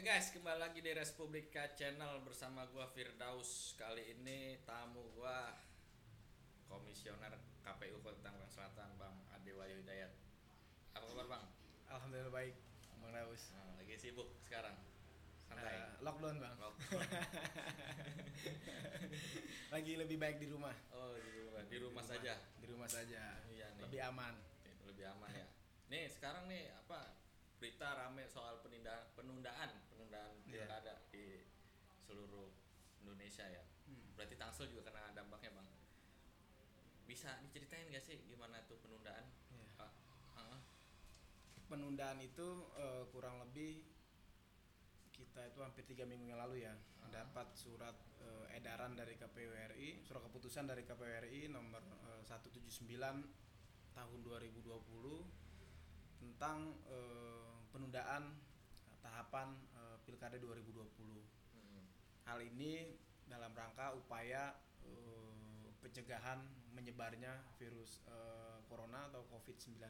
Oke guys, kembali lagi di Respublika Channel bersama gua Firdaus. Kali ini tamu gua Komisioner KPU Kota Tangerang Selatan, Bang Adewayu Hidayat. Apa kabar, Bang? Alhamdulillah baik, Bang Daus. Nah, lagi sibuk sekarang. Santai. Eh, lockdown bang. Lockdown. Lagi lebih baik di rumah. Oh, di rumah, di rumah saja. Di rumah saja. Iya nih. Lebih aman. Lebih aman ya. Nih, sekarang nih apa berita rame soal penundaan penundaan penundaan Iya. pilkada di seluruh Indonesia ya. Hmm. Berarti Tangsel juga kena dampaknya, Bang. Bisa diceritain gak sih gimana tuh penundaan? Iya. Ah, ah, Penundaan itu eh, kurang lebih kita itu hampir tiga minggu yang lalu ya Ah. dapat surat eh, edaran dari KPU RI, surat keputusan dari KPU RI nomor eh, 179 tahun 2020 tentang eh, penundaan tahapan pilkada 2020. hmm. Hal ini dalam rangka upaya eh, pencegahan menyebarnya virus eh, corona atau COVID-19.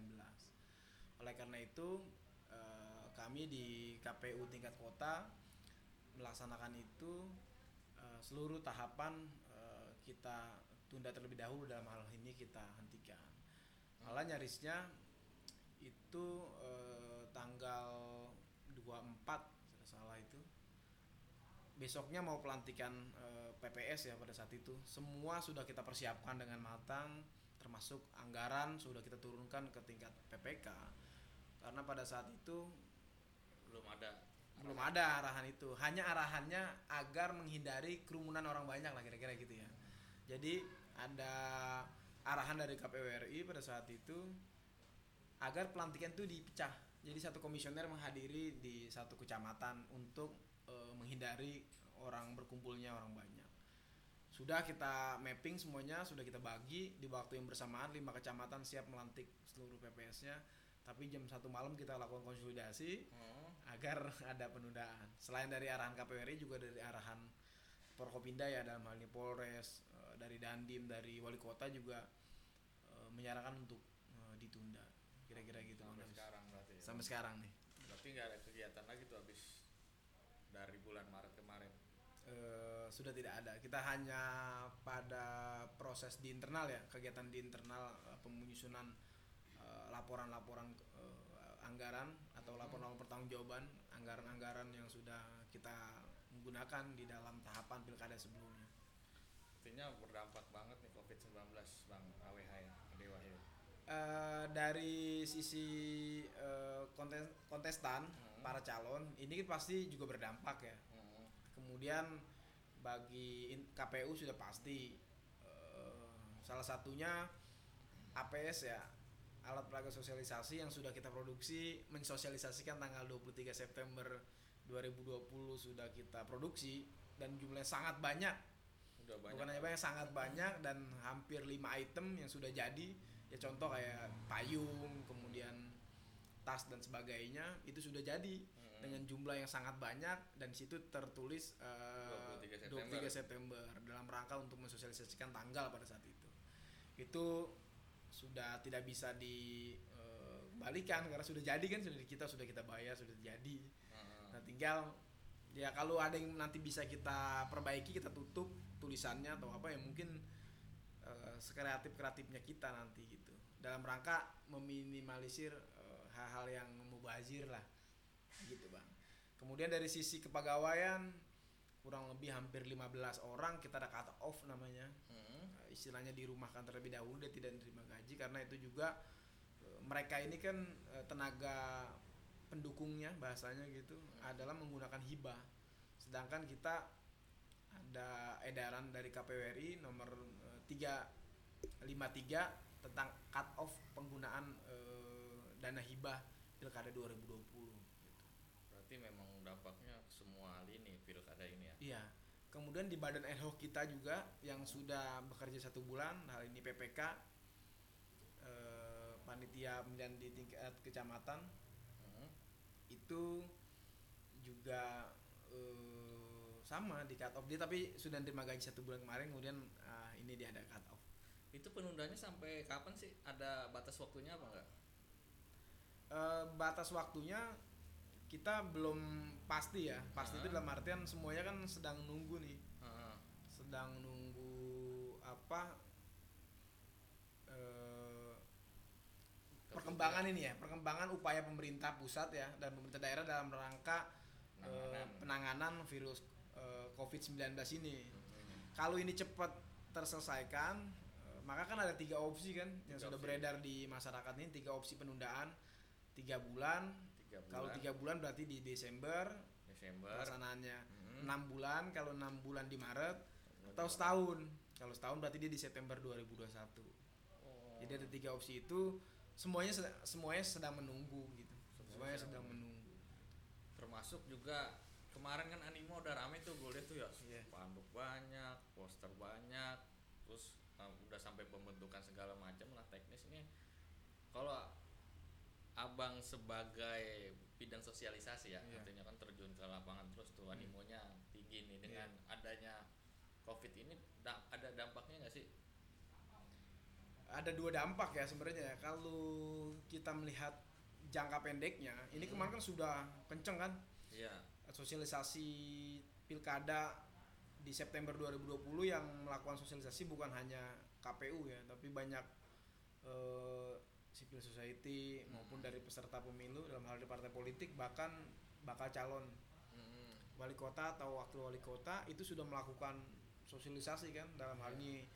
Oleh karena itu, eh, kami di KPU tingkat kota melaksanakan itu eh, seluruh tahapan eh, kita tunda terlebih dahulu dalam hal ini kita hentikan. Malah nyarisnya itu eh, tanggal 24 tidak salah itu besoknya mau pelantikan eh, PPS ya pada saat itu. Semua sudah kita persiapkan dengan matang termasuk anggaran sudah kita turunkan ke tingkat PPK karena pada saat itu belum ada belum ada arahan itu. Hanya arahannya agar menghindari kerumunan orang banyak lah kira-kira gitu ya. Jadi ada arahan dari KPU RI pada saat itu agar pelantikan itu dipecah. Jadi satu komisioner menghadiri di satu kecamatan untuk eh, menghindari orang berkumpulnya orang banyak sudah kita mapping semuanya sudah kita bagi di waktu yang bersamaan lima kecamatan siap melantik seluruh PPS-nya tapi jam satu malam kita lakukan konsolidasi Oh, agar ada penundaan. Selain dari arahan KPU RI juga dari arahan Forkopinda ya dalam hal ini Polres, eh, dari Dandim, dari wali kota juga eh, menyarankan untuk ditunda. Kira-kira gitu sampai sekarang berarti. ya. Sampai sekarang nih. Berarti nggak ada kegiatan lagi tuh habis dari bulan Maret kemarin. Eh, sudah tidak ada. Kita hanya pada proses di internal ya, kegiatan di internal penyusunan eh, laporan-laporan eh, anggaran atau laporan-laporan pertanggungjawaban anggaran-anggaran yang sudah kita gunakan di dalam tahapan pilkada sebelumnya. Artinya berdampak banget nih COVID-19 Bang AWH ya, Dewa ya. Eh, dari sisi eh, kontes- kontestan Hmm. Para calon ini pasti juga berdampak ya. Hmm. Kemudian bagi KPU sudah pasti eh, salah satunya APS ya alat peraga sosialisasi yang sudah kita produksi mensosialisasikan tanggal 23 September 2020 sudah kita produksi dan jumlahnya sangat banyak Udah banyak. bukan hanya banyak sangat banyak dan hampir 5 item yang sudah jadi ya contoh kayak payung kemudian tas dan sebagainya itu sudah jadi Hmm. dengan jumlah yang sangat banyak dan di situ tertulis eh, 23 23 September dalam rangka untuk mensosialisasikan tanggal pada saat itu itu sudah tidak bisa dibalikan karena sudah jadi kan sudah kita sudah kita bayar sudah jadi Hmm. Nah tinggal ya kalau ada yang nanti bisa kita perbaiki kita tutup tulisannya atau apa ya mungkin eh, sekreatif kreatifnya kita nanti gitu dalam rangka meminimalisir eh, hal-hal yang mubazir lah gitu bang. Kemudian dari sisi kepegawaian kurang lebih hampir 15 orang kita ada cut off namanya Hmm. Eh, istilahnya dirumahkan terlebih dahulu dia tidak menerima gaji karena itu juga eh, mereka ini kan eh, tenaga pendukungnya bahasanya gitu adalah menggunakan hibah sedangkan kita ada edaran dari KPU RI nomor eh, 353 tentang cut off penggunaan eh, dana hibah pilkada 2020 gitu. Berarti memang dampaknya ke semua lini pilkada ini ya. Iya. Kemudian di badan ad hoc kita juga yang sudah bekerja satu bulan, hal ini PPK, eh, panitia pemilihan di tingkat kecamatan Hmm. itu juga eh, sama di cut off dia tapi sudah terima gaji satu bulan kemarin kemudian ah, ini dia ada cut off. Itu penundanya sampai kapan sih? Ada batas waktunya apa enggak? Eh, batas waktunya kita belum pasti ya pasti itu Ah. dalam artian semuanya kan sedang nunggu nih Heeh. sedang nunggu apa eh, perkembangan ini ya perkembangan upaya pemerintah pusat ya dan pemerintah daerah dalam rangka eh, Penanganan. penanganan virus eh, COVID-19 ini kalau ini cepat terselesaikan maka kan ada tiga opsi kan yang Tiga sudah opsi. beredar di masyarakat ini tiga opsi penundaan tiga bulan. Tiga bulan. Kalau tiga bulan berarti di Desember Desember. pelaksanaannya. Mm-mm. enam bulan kalau enam bulan di Maret atau setahun. Kalau setahun berarti dia di September 2021 Oh. jadi ada tiga opsi itu semuanya sedang, semuanya sedang menunggu gitu. Semuanya semuanya sedang sedang menunggu. termasuk juga kemarin kan animo udah rame tuh gue lihat tuh ya. Iya. spanduk banyak poster banyak terus uh, udah sampai pembentukan segala macam lah teknis ini. Kalau abang sebagai bidang sosialisasi ya Iya. artinya kan terjun ke lapangan terus tuh animonya tinggi nih dengan adanya covid ini da- ada dampaknya nggak sih ada dua dampak ya sebenarnya ya. kalau kita melihat jangka pendeknya ini Hmm. kemarin kan sudah kenceng kan iya sosialisasi pilkada di September 2020 yang melakukan sosialisasi bukan hanya KPU ya tapi banyak eh, civil society maupun dari peserta pemilu dalam hal ini partai politik bahkan bakal calon Mm-mm. wali kota atau wakil wali kota itu sudah melakukan sosialisasi kan dalam hal ini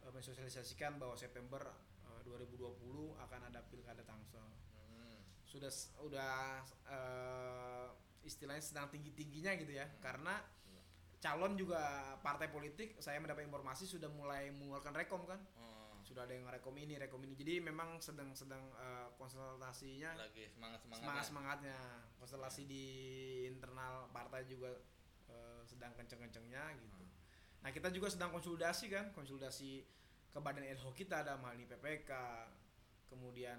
eh, mensosialisasikan bahwa September eh, 2020 akan ada pilkada Tangsel Mm-mm. sudah udah eh, istilahnya sedang tinggi tingginya gitu ya karena Iya. calon juga partai politik saya mendapat informasi sudah mulai mengeluarkan rekom kan Oh, sudah ada yang rekom ini rekom ini. Jadi memang sedang sedang eh, konsultasinya lagi semangat semangat semangat semangatnya konstelasi di internal partai juga eh, sedang kenceng kencengnya gitu. Hmm. nah kita juga sedang konsultasi kan konsultasi ke badan ad hoc kita dalam hal ini PPK kemudian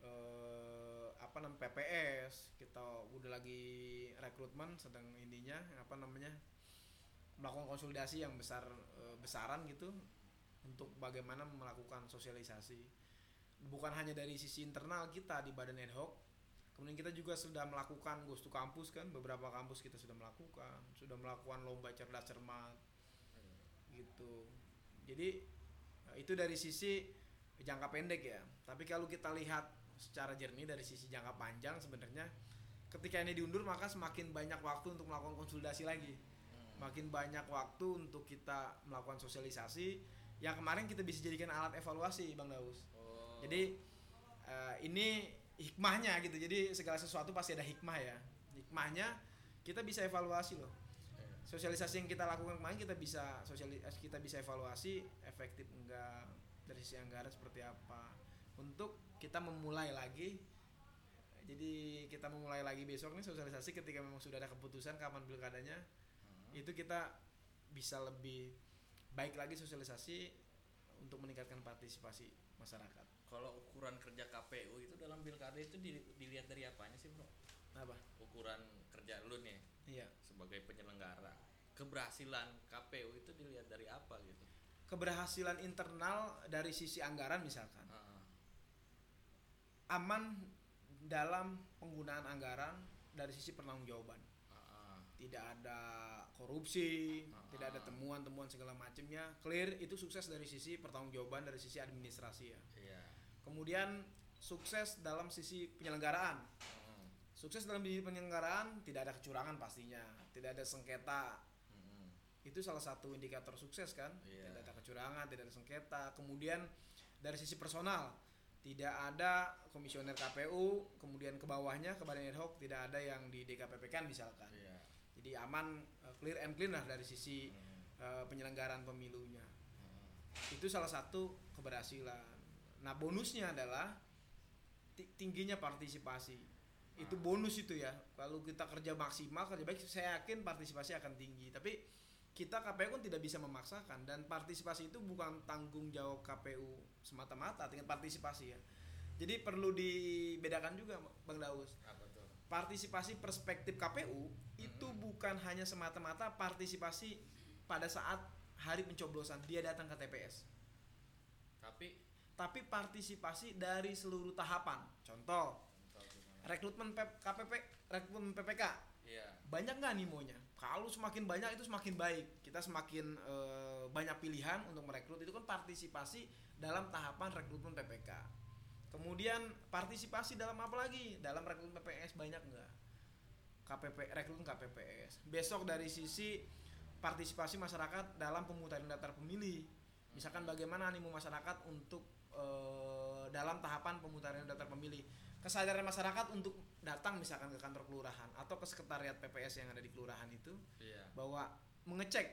eh, apa namanya PPS kita udah lagi rekrutmen sedang ininya apa namanya melakukan konsolidasi yang besar eh, besaran gitu untuk bagaimana melakukan sosialisasi. Bukan hanya dari sisi internal kita di badan ad hoc kemudian kita juga sudah melakukan ghost to kampus kan beberapa kampus kita sudah melakukan sudah melakukan lomba cerdas cermat gitu. Jadi eh, itu dari sisi jangka pendek ya. Tapi kalau kita lihat secara jernih dari sisi jangka panjang sebenarnya ketika ini diundur maka semakin banyak waktu untuk melakukan konsultasi lagi. Hmm. makin banyak waktu untuk kita melakukan sosialisasi yang kemarin kita bisa jadikan alat evaluasi bang Daus Oh. jadi eh, ini hikmahnya gitu jadi segala sesuatu pasti ada hikmah ya hikmahnya kita bisa evaluasi loh Iya. sosialisasi yang kita lakukan kemarin kita bisa sosialis kita bisa evaluasi efektif enggak dari sisi anggaran seperti apa untuk kita memulai lagi jadi kita memulai lagi besok nih sosialisasi ketika memang sudah ada keputusan kapan pilkadanya Hmm. itu kita bisa lebih baik lagi sosialisasi untuk meningkatkan partisipasi masyarakat. Kalau ukuran kerja KPU itu dalam pilkada itu di- dilihat dari apanya sih bro? apa? Ukuran kerja lu nih iya. sebagai penyelenggara, keberhasilan KPU itu dilihat dari apa gitu? keberhasilan internal dari sisi anggaran misalkan. Ah, aman dalam penggunaan anggaran dari sisi pertanggungjawaban. Ah. tidak ada korupsi Ah. tidak ada temuan-temuan segala macamnya clear itu sukses dari sisi pertanggungjawaban dari sisi administrasi ya. Iya. kemudian sukses dalam sisi penyelenggaraan. Hmm, sukses dalam sisi penyelenggaraan tidak ada kecurangan pastinya. Tidak ada sengketa. Hmm, itu salah satu indikator sukses kan? Iya. tidak ada kecurangan tidak ada sengketa. Kemudian dari sisi personal tidak ada komisioner KPU kemudian ke bawahnya ke badan ad hoc tidak ada yang di DKPP kan misalkan. Iya. Jadi aman eh, clear and clean lah dari sisi Hmm, eh, penyelenggaraan pemilunya. Hmm. itu salah satu keberhasilan. Nah bonusnya adalah ti- tingginya partisipasi. Itu Ah. bonus itu ya. Kalau kita kerja maksimal kerja baik saya yakin partisipasi akan tinggi. Tapi kita KPU kan tidak bisa memaksakan. Dan partisipasi itu bukan tanggung jawab KPU semata-mata tingkat partisipasi ya. Jadi perlu dibedakan juga Bang Daus. Apa? Partisipasi perspektif KPU itu Mhm. bukan hanya semata-mata partisipasi pada saat hari pencoblosan dia datang ke TPS Tapi tapi partisipasi dari seluruh tahapan. Contoh rekrutmen P- KPP rekrutmen PPK Iya. banyak nggak animonya? Kalau semakin banyak itu semakin baik. Kita semakin eh, banyak pilihan untuk merekrut. Itu kan partisipasi dalam tahapan rekrutmen PPK kemudian partisipasi dalam apa lagi? Dalam rekrutmen PPS banyak nggak? KPP rekrutmen KPPS besok dari sisi partisipasi masyarakat dalam pemutaran daftar pemilih. Misalkan bagaimana animo masyarakat untuk eh, dalam tahapan pemutaran daftar pemilih. Kesadaran masyarakat untuk datang misalkan ke kantor kelurahan atau ke sekretariat PPS yang ada di kelurahan itu Iya. bahwa mengecek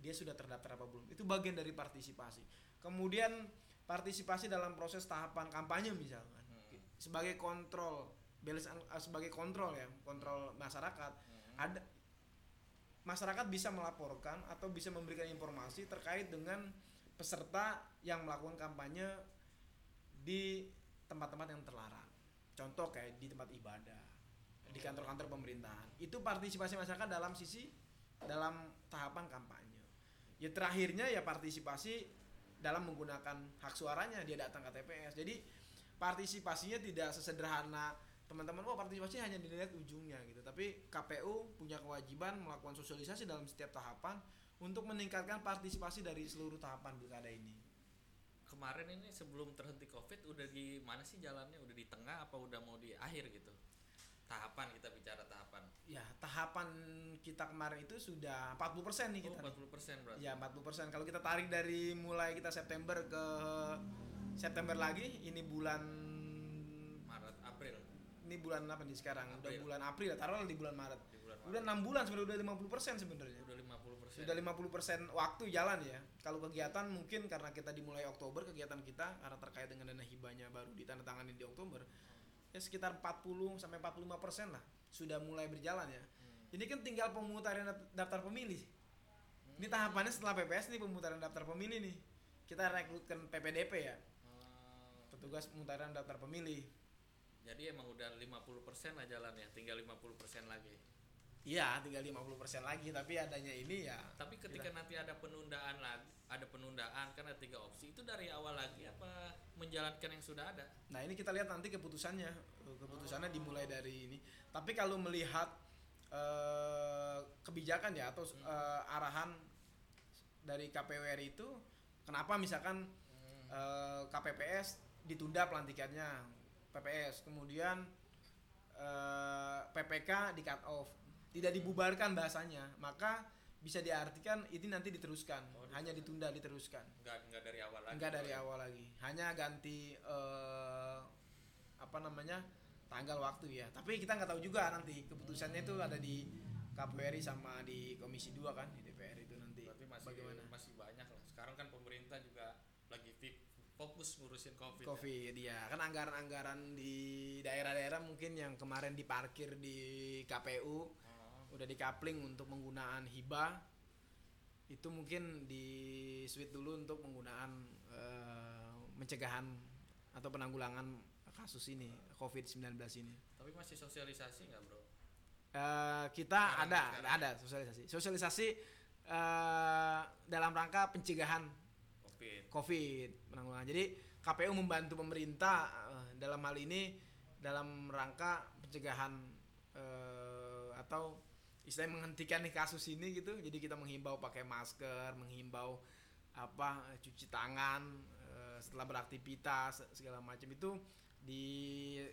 dia sudah terdaftar apa belum. Itu bagian dari partisipasi. Kemudian partisipasi dalam proses tahapan kampanye misalkan. Hmm. sebagai kontrol balance an- eh, sebagai kontrol ya kontrol masyarakat Hmm. ada masyarakat bisa melaporkan atau bisa memberikan informasi terkait dengan peserta yang melakukan kampanye di tempat-tempat yang terlarang. Contoh kayak di tempat ibadah di kantor-kantor pemerintahan. Itu partisipasi masyarakat dalam sisi dalam tahapan kampanye. Ya terakhirnya ya partisipasi dalam menggunakan hak suaranya dia datang ke TPS jadi partisipasinya tidak sesederhana teman-teman oh partisipasi hanya dilihat ujungnya gitu tapi KPU punya kewajiban melakukan sosialisasi dalam setiap tahapan untuk meningkatkan partisipasi dari seluruh tahapan pilkada ini Kemarin ini sebelum terhenti Covid udah di mana sih jalannya? Udah di tengah apa udah mau di akhir gitu? Tahapan kita bicara. Tahapan kita kemarin itu sudah 40% nih Oh, kita nih. 40% berarti. Ya 40% Kalau kita tarik dari mulai kita September ke September lagi, ini bulan Maret, April. ini bulan apa nih sekarang? Udah April. bulan April, ya, taruhlah di bulan Maret. Di bulan Maret. Udah 6 bulan sebenarnya udah 50% sebenarnya. Udah 50%. Sudah 50% waktu jalan ya. Kalau kegiatan mungkin karena kita dimulai Oktober kegiatan kita karena terkait dengan dana hibahnya baru ditandatangani di Oktober. Ya sekitar 40 sampai 45% lah sudah mulai berjalan ya. Hmm. Ini kan tinggal pemutaran daftar pemilih. Ini tahapannya setelah PPS nih pemutaran daftar pemilih nih. Kita rekrutkan PPDP ya, Oh, petugas pemutaran daftar pemilih. jadi emang udah 50% lah jalannya, tinggal 50% lagi. Iya, tinggal 50% lagi tapi adanya ini ya. Tapi ketika nanti ada penundaan lagi, ada penundaan kan ada tiga opsi. Itu dari awal lagi apa menjalankan yang sudah ada? Nah, ini kita lihat nanti keputusannya. Keputusannya dimulai dari ini. Tapi kalau melihat eh, kebijakan ya atau eh, arahan dari KPU RI itu kenapa misalkan eh, KPPS ditunda pelantikannya PPS kemudian eh, PPK di cut off. Tidak dibubarkan bahasanya maka bisa diartikan ini nanti diteruskan. Oh, hanya ditunda diteruskan. Enggak enggak dari awal lagi. enggak dari awal lagi. Hanya ganti eh, apa namanya tanggal waktu ya tapi kita nggak tahu juga nanti keputusannya itu ada di KPRI sama di Komisi 2 kan di DPR itu nanti Berarti masih bagaimana masih banyak lah. Sekarang kan pemerintah juga lagi fokus ngurusin Covid. ya. Covid ya kan anggaran-anggaran di daerah-daerah mungkin yang kemarin diparkir di KPU Oh, udah dikapling untuk penggunaan hibah itu mungkin di switch dulu untuk penggunaan eh, mencegahan atau penanggulangan kasus ini COVID-19 ini. Tapi masih sosialisasi nggak bro? Eh, kita Sekarang, ada sekarang. ada sosialisasi. Sosialisasi eh, dalam rangka pencegahan Covid. COVID penanggulangan. Jadi KPU membantu pemerintah eh, dalam hal ini dalam rangka pencegahan eh, atau istilahnya menghentikan nih kasus ini gitu. Jadi kita menghimbau pakai masker, menghimbau apa cuci tangan setelah beraktivitas segala macam itu di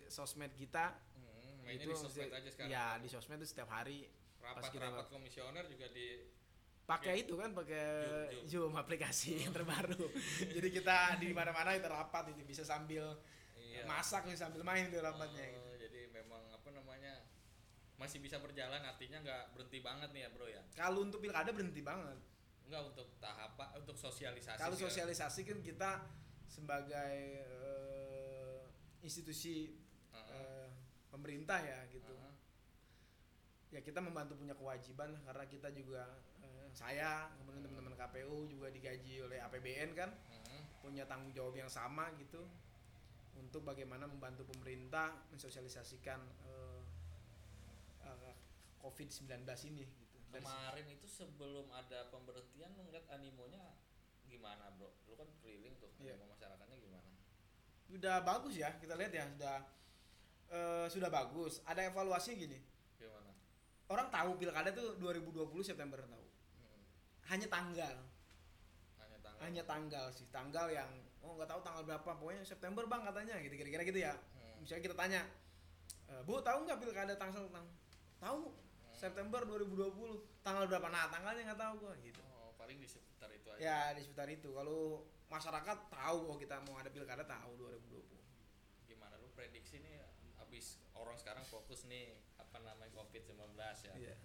sosmed kita Hmm, mainnya itu di sosmed aja sekarang. Ya, di sosmed itu setiap hari pas kita Rapat-rapat komisioner juga di pakai itu kan pakai Zoom, Zoom aplikasi yang terbaru. Jadi kita di mana-mana kita rapat itu bisa sambil iya. masak bisa sambil main di rapatnya. gitu. Oh, jadi memang apa namanya masih bisa berjalan artinya nggak berhenti banget nih ya bro ya Kalau untuk pilkada berhenti banget. nggak untuk tahap untuk sosialisasi Kalau segala- sosialisasi kan kita sebagai eh, institusi Heeh. eh, pemerintah ya gitu. Heeh. Ya kita membantu punya kewajiban karena kita juga eh, saya kemudian teman-teman KPU juga digaji oleh APBN kan. Heeh. punya tanggung jawab yang sama gitu untuk bagaimana membantu pemerintah mensosialisasikan eh, eh, COVID-19 ini gitu. Kemarin itu sebelum ada pemberhentian ngeliat animonya gimana bro lu kan keliling tuh Iya. animo masyarakatnya gimana udah bagus ya kita lihat ya sudah eh, sudah bagus. Ada evaluasinya gini. Gimana? Orang tahu pilkada tuh 2020 September tahu. Hmm. Hanya tanggal, Hanya tanggal. hanya tanggal sih. Tanggal yang oh nggak tahu tanggal berapa. Pokoknya September bang katanya. Gitu kira-kira gitu ya. Hmm. Misalnya kita tanya, "Eh, Bu tahu nggak pilkada tanggal tang tahu September 2020 tanggal berapa? Nah tanggalnya nggak tahu gua gitu. Oh, paling di sekitar itu aja. Ya di sekitar itu. Kalau masyarakat tahu oh kita mau ada pilkada tahu 2020. Gimana lu prediksi nih abis orang sekarang fokus nih apa namanya Covid-19 ya. Iya.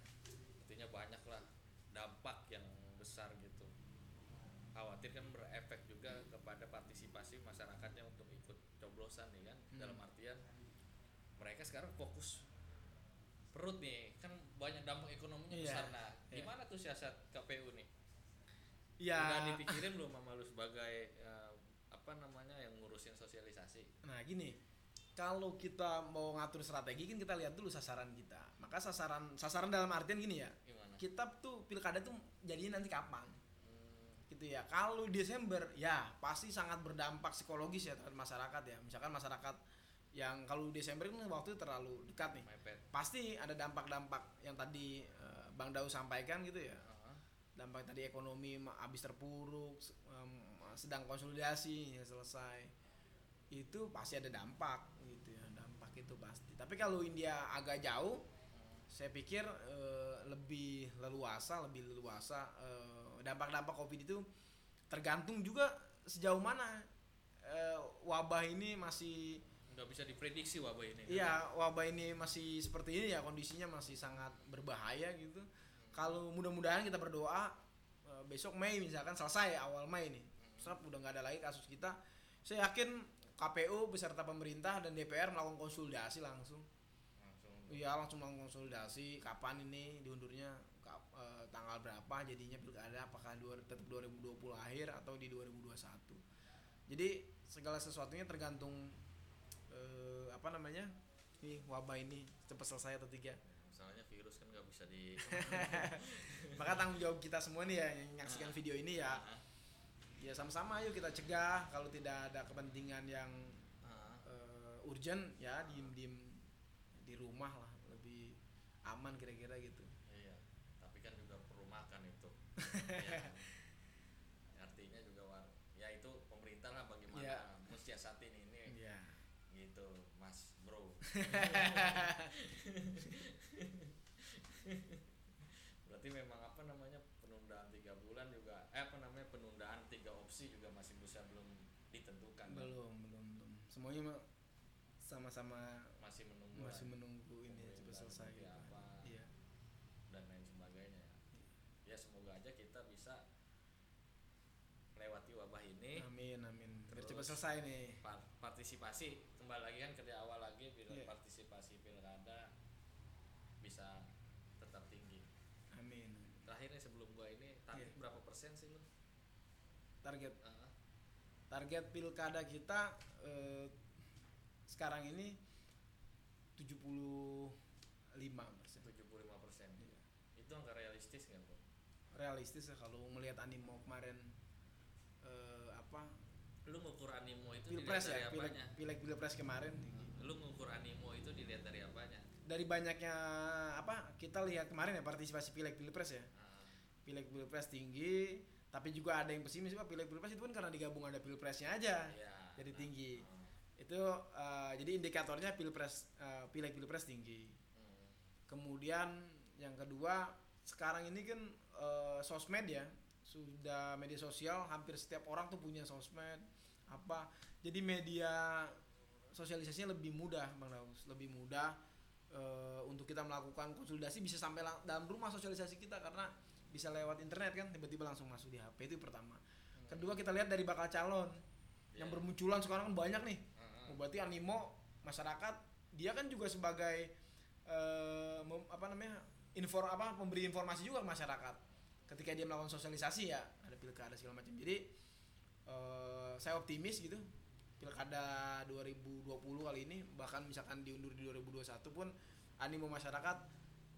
Artinya banyak lah dampak yang besar gitu. Khawatir kan berefek juga kepada partisipasi masyarakatnya untuk ikut coblosan nih kan. Hmm. Dalam artian mereka sekarang fokus perut nih kan banyak dampak ekonominya Iya, besar nah iya. gimana tuh siasat KPU nih Ya. udah dipikirin belum sama lu sebagai eh, apa namanya yang ngurusin sosialisasi Nah gini, kalau kita mau ngatur strategi kan kita lihat dulu sasaran kita. Maka sasaran sasaran dalam artian gini ya, gimana kita tuh pilkada tuh jadinya nanti kapan? Hmm, Gitu ya. Kalau Desember ya pasti sangat berdampak psikologis ya terhadap masyarakat ya. Misalkan masyarakat yang kalau Desember kan waktu terlalu dekat nih. Pasti ada dampak-dampak yang tadi eh, Bang Dau sampaikan gitu ya. Heeh. Dampak tadi ekonomi habis terpuruk sedang konsolidasi ya selesai itu pasti ada dampak gitu ya dampak itu pasti tapi kalau India agak jauh saya pikir eh, lebih leluasa lebih leluasa eh, dampak-dampak covid itu tergantung juga sejauh mana eh, wabah ini masih nggak bisa diprediksi wabah ini? Iya, wabah ini masih seperti ini ya kondisinya masih sangat berbahaya gitu. Kalau mudah-mudahan kita berdoa eh, besok Mei misalkan selesai awal Mei nih, serap udah nggak ada lagi kasus kita. Saya yakin KPU beserta pemerintah dan DPR melakukan konsultasi langsung. Iya langsung melakukan konsultasi kapan ini diundurnya kap- eh, tanggal berapa jadinya pilkada apakah dua, tetap 2020 akhir atau di 2021. Jadi segala sesuatunya tergantung eh, apa namanya nih wabah ini cepat selesai atau tidak. Misalnya virus kan nggak bisa di Maka tanggung jawab kita semua nih ya yang menyaksikan video ini ya Ah, ya sama-sama ayo kita cegah kalau tidak ada kepentingan yang ah. eh, urgent ya diem-diem di rumah lah lebih aman kira-kira gitu. iya tapi kan juga perlu makan itu ya. artinya juga war ya itu pemerintah lah bagaimana Iya. mensiasatin ini Iya. gitu mas bro berarti memang apa namanya penundaan tiga bulan juga eh apa namanya penundaan tiga opsi juga masih bisa belum ditentukan kan? belum belum belum semuanya sama-sama masih menunggu masih menunggu ini cepat selesai gitu. apa. iya dan lain sebagainya ya semoga aja kita bisa melewati wabah ini amin amin biar cepat selesai nih Par- partisipasi kembali lagi kan ke di awal lagi bila Iya. partisipasi pilkada bisa terakhir nih sebelum gua ini target Iya. berapa persen sih lu target. Ah, target pilkada kita eh, sekarang ini 75 persen. 75 persen. Iya. itu angka realistis nggak bro realistis ya kalau melihat animo kemarin eh, apa lu ngukur animo itu pilpres dilihat dari ya pileg apanya? pileg pilpres kemarin. Tinggi. lu ngukur animo itu dilihat dari apanya? Dari banyaknya apa kita lihat kemarin ya partisipasi pileg pilpres ya. Ah, pileg pilpres tinggi tapi juga ada yang pesimis pak. Pileg pilpres itu kan karena digabung ada pilpresnya aja iya. jadi Nah, tinggi. Itu eh, jadi indikatornya pilpres eh, pileg pilpres tinggi. Hmm. kemudian yang kedua sekarang ini kan eh, sosmed ya sudah media sosial hampir setiap orang tuh punya sosmed apa. Jadi media sosialisasinya lebih mudah bang Daus lebih mudah eh, untuk kita melakukan konsolidasi bisa sampai dalam rumah sosialisasi kita karena bisa lewat internet kan tiba-tiba langsung masuk di HP itu pertama. Kedua kita lihat dari bakal calon. Yang Iya. bermunculan sekarang kan banyak nih. Ah. Oh, berarti animo masyarakat dia kan juga sebagai mem- apa namanya infor apa memberi informasi juga ke masyarakat. Ketika dia melakukan sosialisasi ya ada pilkada segala macam. Jadi eh, saya optimis gitu pilkada 2020 kali ini bahkan misalkan diundur di 2021 pun animo masyarakat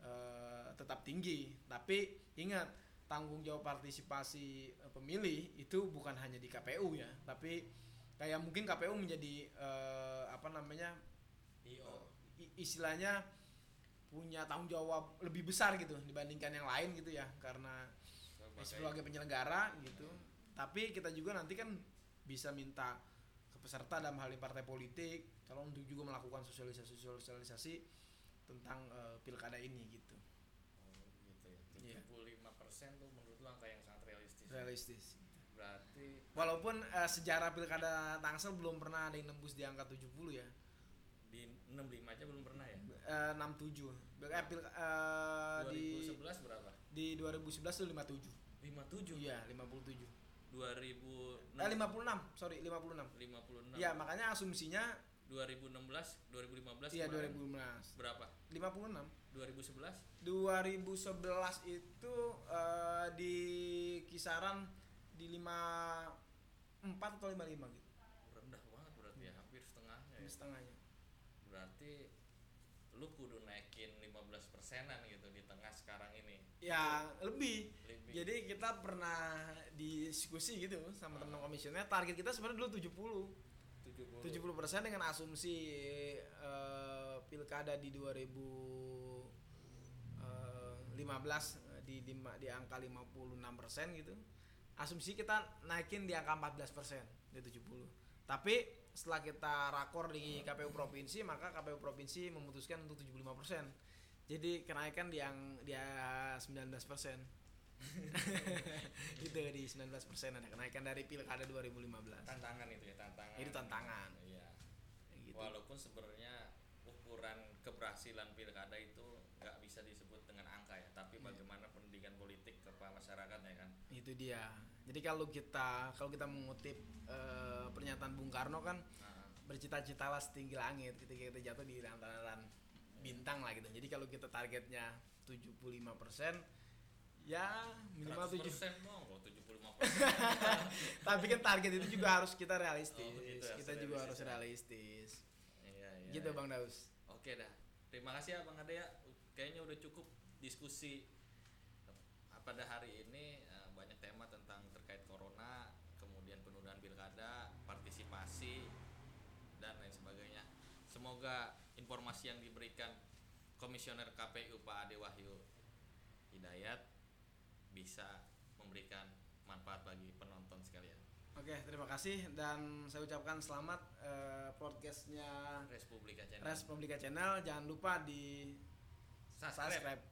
eh, tetap tinggi. Tapi ingat tanggung jawab partisipasi eh, pemilih itu bukan hanya di KPU ya. Tapi kayak mungkin KPU menjadi eh, apa namanya i- istilahnya punya tanggung jawab lebih besar gitu dibandingkan yang lain gitu ya. Karena sebagai penyelenggara gitu. Tapi kita juga nanti kan bisa minta ke peserta dalam hal ini partai politik. Kalau untuk juga melakukan sosialisasi sosialisasi tentang eh, pilkada ini gitu Oh, gitu Iya. ya. 75% tuh menurut lu angka yang sangat realistis. realistis Berarti walaupun eh, sejarah pilkada Tangsel belum pernah ada yang nembus di angka 70 ya di 65 aja belum pernah ya. Eh, 67 eh, pil, eh, di 2011 berapa? di 2011 itu 57 57. iya 57 2006 eh 56 sorry 56 56. Iya makanya asumsinya 2016 2015 iya kemarin. 2015 berapa? 56 2011 2011 itu eh, di kisaran di 54 atau 55 gitu. Rendah banget berarti ya hampir setengahnya ya. setengahnya. Berarti lu kudu naikin 15 persenan gitu di tengah sekarang ini. Ya lebih. Lebih. Jadi kita pernah diskusi gitu sama teman-teman komisioner target kita sebenarnya dulu 70 70 70% dengan asumsi eh, pilkada di 2015 di, di di angka 56% gitu. Asumsi kita naikin di angka 14% di 70. Tapi setelah kita rakor di KPU provinsi, maka KPU provinsi memutuskan untuk 75%. Jadi kenaikan di yang dia 19%. gitu di 19% ada kenaikan dari pilkada 2015. tantangan itu ya tantangan Itu tantangan. iya Gitu. walaupun sebenarnya ukuran keberhasilan pilkada itu nggak bisa disebut dengan angka ya tapi Iya. bagaimana pendidikan politik ke masyarakat ya kan itu dia jadi kalau kita kalau kita mengutip eh, pernyataan Bung Karno kan Nah, bercita-citalah setinggi langit ketika kita jatuh di lantaran bintang lah gitu jadi kalau kita targetnya 75% ya minimal 7 100% dong kok 75 tapi kan target itu juga harus kita realistis Oh, harus kita juga harus realistis ya. realistis iya, iya, gitu iya. Bang Daus Oke dah. Terima kasih ya Bang Ade ya. Kayaknya udah cukup diskusi pada hari ini eh, banyak tema tentang terkait corona, kemudian penundaan pilkada, partisipasi dan lain sebagainya. Semoga informasi yang diberikan Komisioner KPU Pak Ade Wahyu Hidayat bisa memberikan manfaat bagi penonton sekalian. oke terima kasih dan saya ucapkan selamat eh, podcastnya Republika Channel. Res Publika Channel jangan lupa di Subscribe. subscribe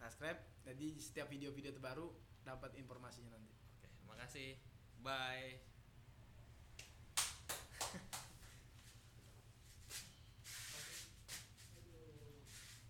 subscribe jadi setiap video-video terbaru dapat informasinya nanti Oke, terima kasih. Bye.